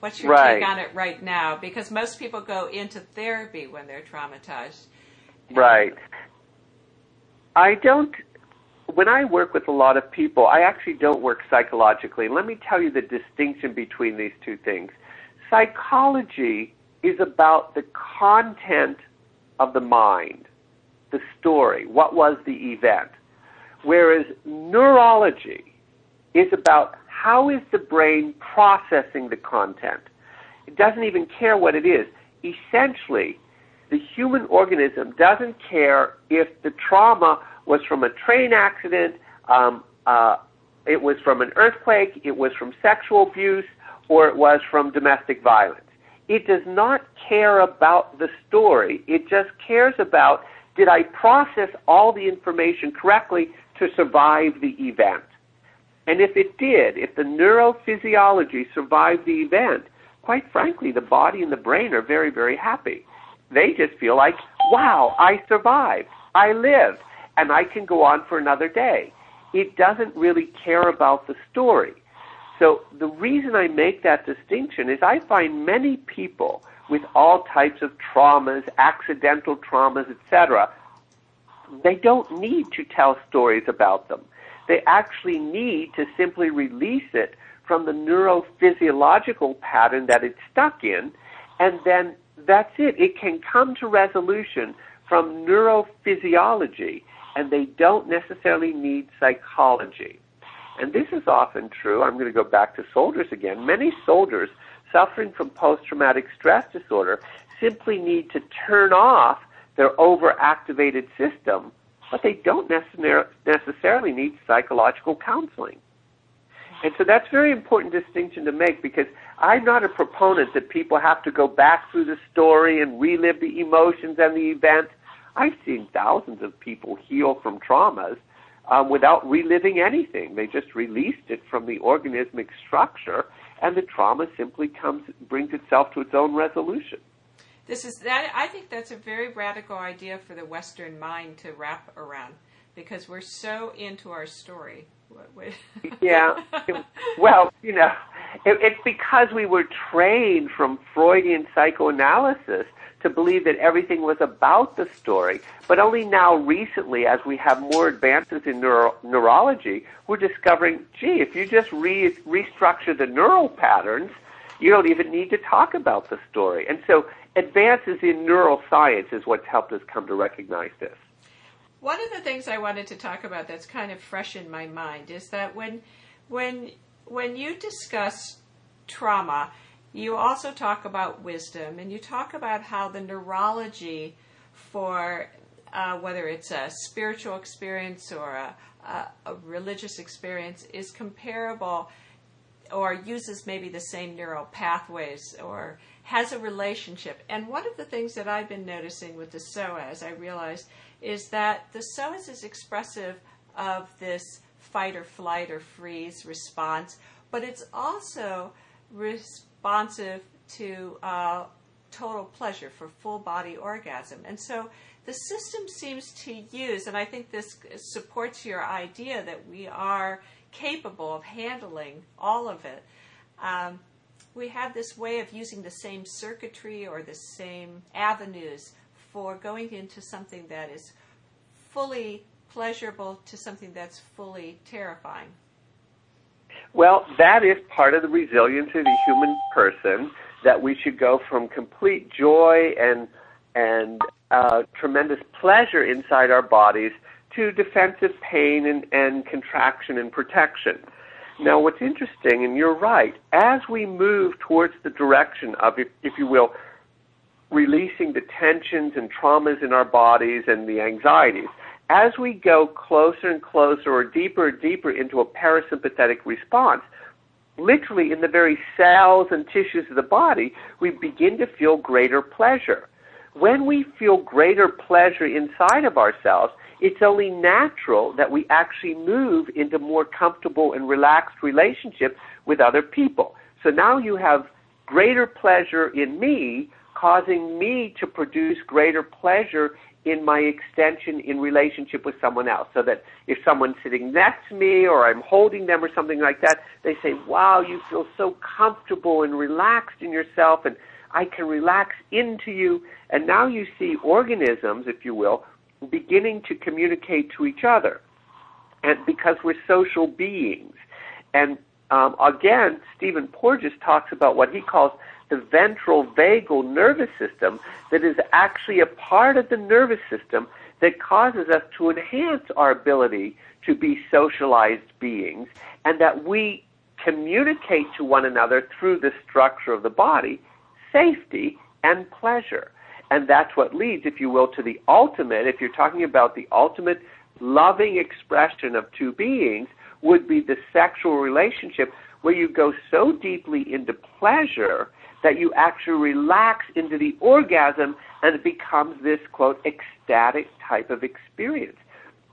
what's your right. take on it right now? Because most people go into therapy when they're traumatized. Right. I don't when I work with a lot of people, I actually don't work psychologically. Let me tell you the distinction between these two things. Psychology is about the content of the mind, the story, what was the event. Whereas neurology is about how is the brain processing the content. It doesn't even care what it is. Essentially, the human organism doesn't care if the trauma was from a train accident, um, uh, it was from an earthquake, it was from sexual abuse, or it was from domestic violence. It does not care about the story. It just cares about did I process all the information correctly to survive the event? And if it did, if the neurophysiology survived the event, quite frankly, the body and the brain are very, very happy. They just feel like, wow, I survived. I lived and I can go on for another day. It doesn't really care about the story. So the reason I make that distinction is I find many people with all types of traumas, accidental traumas, etc., they don't need to tell stories about them. They actually need to simply release it from the neurophysiological pattern that it's stuck in, and then that's it. It can come to resolution from neurophysiology and they don't necessarily need psychology. And this is often true. I'm going to go back to soldiers again. Many soldiers suffering from post traumatic stress disorder simply need to turn off their overactivated system, but they don't necessarily need psychological counseling. And so that's a very important distinction to make because I'm not a proponent that people have to go back through the story and relive the emotions and the event. I've seen thousands of people heal from traumas um, without reliving anything. They just released it from the organismic structure, and the trauma simply comes brings itself to its own resolution. This is that. I think that's a very radical idea for the Western mind to wrap around because we're so into our story. yeah. Well, you know, it, it's because we were trained from Freudian psychoanalysis to believe that everything was about the story. But only now recently, as we have more advances in neuro- neurology, we're discovering, gee, if you just re- restructure the neural patterns, you don't even need to talk about the story. And so advances in neuroscience is what's helped us come to recognize this. One of the things I wanted to talk about that's kind of fresh in my mind is that when when when you discuss trauma, you also talk about wisdom and you talk about how the neurology for uh, whether it's a spiritual experience or a, a, a religious experience is comparable or uses maybe the same neural pathways or has a relationship. And one of the things that I've been noticing with the psoas, I realized, is that the psoas is expressive of this fight or flight or freeze response, but it's also responsive to uh, total pleasure for full body orgasm. And so the system seems to use, and I think this supports your idea that we are capable of handling all of it. Um, we have this way of using the same circuitry or the same avenues for going into something that is fully pleasurable to something that's fully terrifying. Well, that is part of the resilience of the human person that we should go from complete joy and and uh, tremendous pleasure inside our bodies to defensive pain and, and contraction and protection. Now, what's interesting, and you're right, as we move towards the direction of, if, if you will, releasing the tensions and traumas in our bodies and the anxieties, as we go closer and closer or deeper and deeper into a parasympathetic response, literally in the very cells and tissues of the body, we begin to feel greater pleasure. When we feel greater pleasure inside of ourselves, it's only natural that we actually move into more comfortable and relaxed relationships with other people. So now you have greater pleasure in me, causing me to produce greater pleasure in my extension in relationship with someone else. So that if someone's sitting next to me or I'm holding them or something like that, they say, wow, you feel so comfortable and relaxed in yourself and I can relax into you. And now you see organisms, if you will, beginning to communicate to each other. And because we're social beings. And um, again, Stephen Porges talks about what he calls the ventral vagal nervous system that is actually a part of the nervous system that causes us to enhance our ability to be socialized beings and that we communicate to one another through the structure of the body, safety and pleasure. And that's what leads, if you will, to the ultimate, if you're talking about the ultimate loving expression of two beings, would be the sexual relationship where you go so deeply into pleasure that you actually relax into the orgasm and it becomes this, quote, ecstatic type of experience.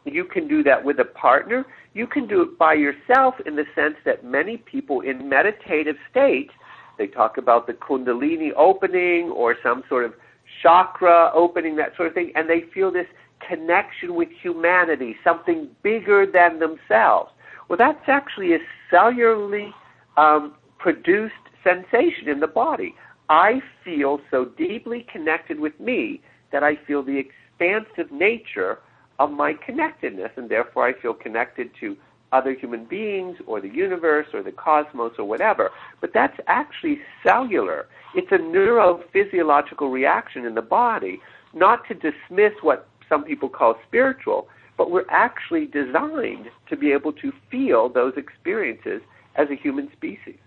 You can do that with a partner. You can do it by yourself in the sense that many people in meditative states, they talk about the kundalini opening or some sort of chakra opening, that sort of thing, and they feel this connection with humanity, something bigger than themselves. Well, that's actually a cellularly um, produced sensation in the body. I feel so deeply connected with me that I feel the expansive nature of my connectedness, and therefore I feel connected to other human beings or the universe or the cosmos or whatever. But that's actually cellular. It's a neurophysiological reaction in the body, not to dismiss what some people call spiritual, but we're actually designed to be able to feel those experiences as a human species.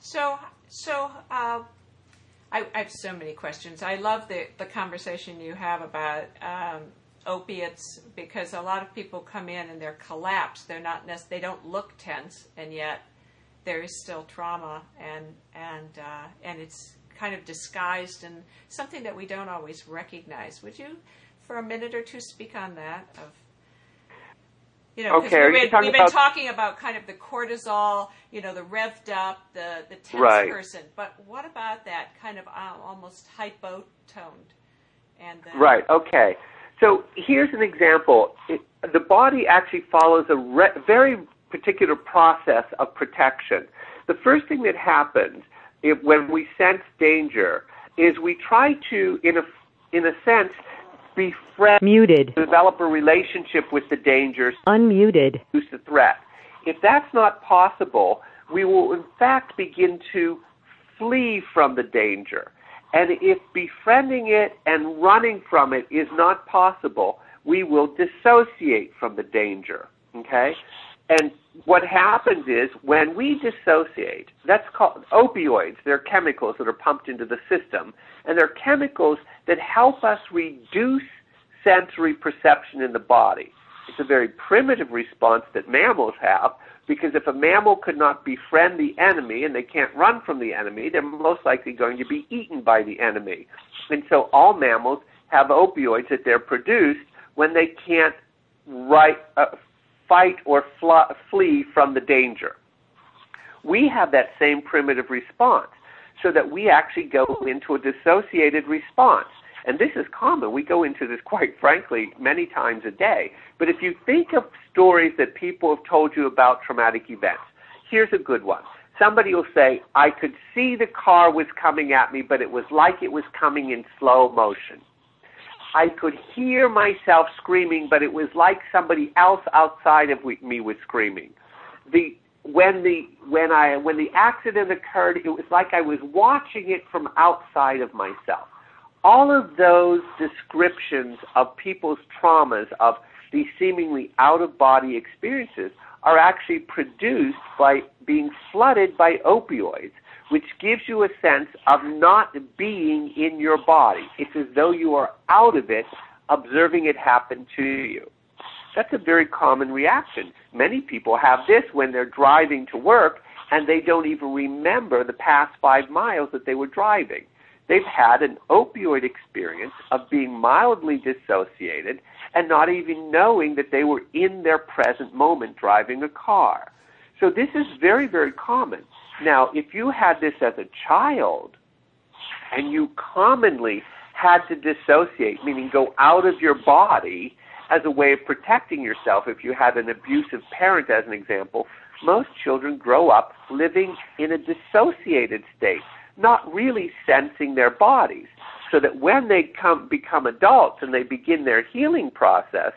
So, so uh, I, I, have so many questions. I love the, the conversation you have about um, opiates because a lot of people come in and they're collapsed. They're not they don't look tense, and yet there is still trauma, and and uh, and it's kind of disguised and something that we don't always recognize. Would you, for a minute or two, speak on that? Of you know, okay, we've, been, we've been talking about kind of the cortisol, you know, the revved up, the the tense right. person. But what about that kind of uh, almost hypotoned? And the, right. Okay. So here's an example. It, the body actually follows a re- very particular process of protection. The first thing that happens if, when we sense danger is we try to, in a, in a sense, befriend, muted, develop a relationship with the danger, unmuted, who's the threat. If that's not possible, we will in fact begin to flee from the danger. And if befriending it and running from it is not possible, we will dissociate from the danger. Okay? And what happens is when we dissociate, that's called opioids. They're chemicals that are pumped into the system. And they're chemicals that help us reduce sensory perception in the body. It's a very primitive response that mammals have, because if a mammal could not befriend the enemy and they can't run from the enemy, they're most likely going to be eaten by the enemy. And so all mammals have opioids that they're produced when they can't right, uh, fight or fl- flee from the danger. We have that same primitive response so that we actually go into a dissociated response. And this is common. We go into this, quite frankly, many times a day. But if you think of stories that people have told you about traumatic events, here's a good one. Somebody will say, I could see the car was coming at me, but it was like it was coming in slow motion. I could hear myself screaming, but it was like somebody else outside of me was screaming. The when the when I when the accident occurred, it was like I was watching it from outside of myself all of those descriptions of people's traumas, of these seemingly out of body experiences, are actually produced by being flooded by opioids, which gives you a sense of not being in your body. It's as though you are out of it, observing it happen to you. That's a very common reaction. Many people have this when they're driving to work and they don't even remember the past five miles that they were driving. They've had an opioid experience of being mildly dissociated and not even knowing that they were in their present moment driving a car. So this is very, very common. Now, if you had this as a child and you commonly had to dissociate, meaning go out of your body as a way of protecting yourself, if you had an abusive parent, as an example, most children grow up living in a dissociated state, not really sensing their bodies. So that when they come, become adults and they begin their healing process,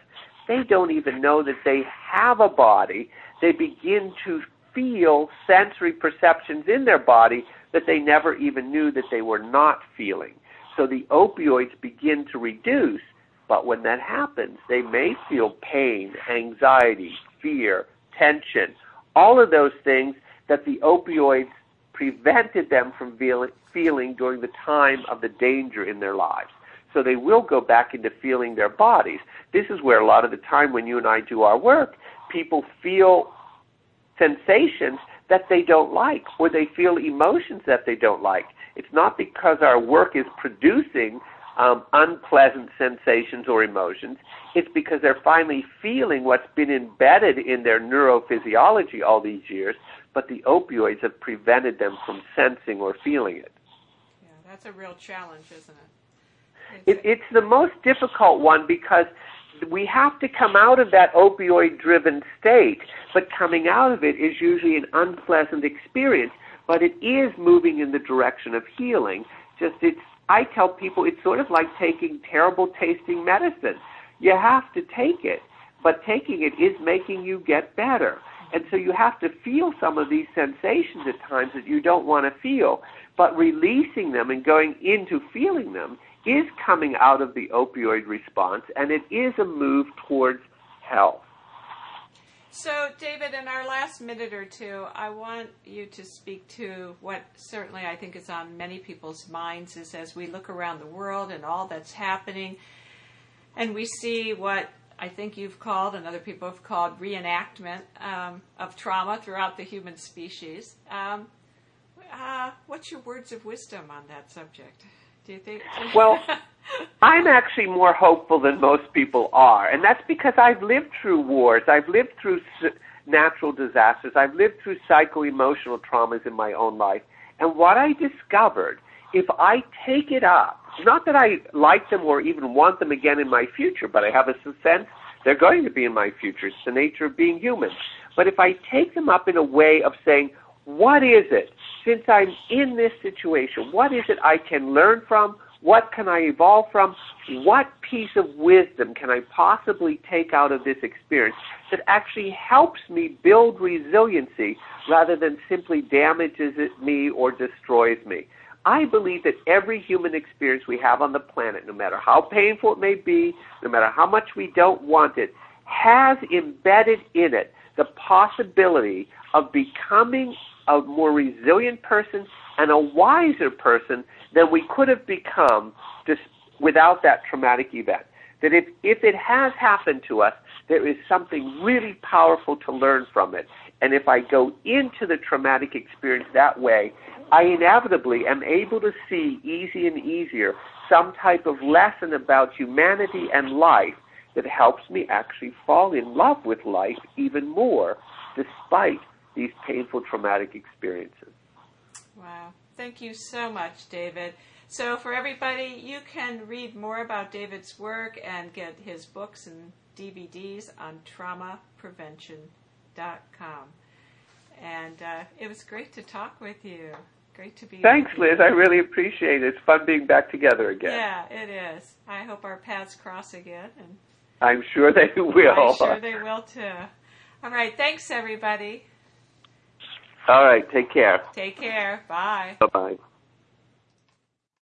they don't even know that they have a body. They begin to feel sensory perceptions in their body that they never even knew that they were not feeling. So the opioids begin to reduce, but when that happens, they may feel pain, anxiety, fear, tension, all of those things that the opioids prevented them from feeling during the time of the danger in their lives. So they will go back into feeling their bodies. This is where a lot of the time when you and I do our work, people feel sensations that they don't like or they feel emotions that they don't like. It's not because our work is producing um, unpleasant sensations or emotions. It's because they're finally feeling what's been embedded in their neurophysiology all these years, but the opioids have prevented them from sensing or feeling it. Yeah, that's a real challenge, isn't it? It's, it, it's the most difficult one because we have to come out of that opioid driven state, but coming out of it is usually an unpleasant experience, but it is moving in the direction of healing. Just it's I tell people it's sort of like taking terrible tasting medicine. You have to take it, but taking it is making you get better. And so you have to feel some of these sensations at times that you don't want to feel, but releasing them and going into feeling them is coming out of the opioid response, and it is a move towards health. So, David, in our last minute or two, I want you to speak to what certainly I think is on many people's minds is as we look around the world and all that's happening, and we see what I think you've called and other people have called reenactment um, of trauma throughout the human species. Um, uh, what's your words of wisdom on that subject? Do you think? Well, I'm actually more hopeful than most people are, and that's because I've lived through wars, I've lived through natural disasters, I've lived through psycho-emotional traumas in my own life, and what I discovered, if I take it up, not that I like them or even want them again in my future, but I have a sense they're going to be in my future. It's the nature of being human. But if I take them up in a way of saying, what is it, since I'm in this situation, what is it I can learn from? What can I evolve from? What piece of wisdom can I possibly take out of this experience that actually helps me build resiliency rather than simply damages me or destroys me? I believe that every human experience we have on the planet, no matter how painful it may be, no matter how much we don't want it, has embedded in it the possibility of becoming a more resilient person and a wiser person than we could have become just without that traumatic event. That if, if it has happened to us, there is something really powerful to learn from it. And if I go into the traumatic experience that way, I inevitably am able to see easy and easier some type of lesson about humanity and life that helps me actually fall in love with life even more despite these painful traumatic experiences. Wow. Thank you so much, David. So, for everybody, you can read more about David's work and get his books and DVDs on traumaprevention.com. And uh, it was great to talk with you. Great to be. Thanks, Liz. I really appreciate it. It's fun being back together again. Yeah, it is. I hope our paths cross again. And I'm sure they will. I'm sure they will too. All right. Thanks, everybody. All right. Take care. Take care. Bye. Bye bye.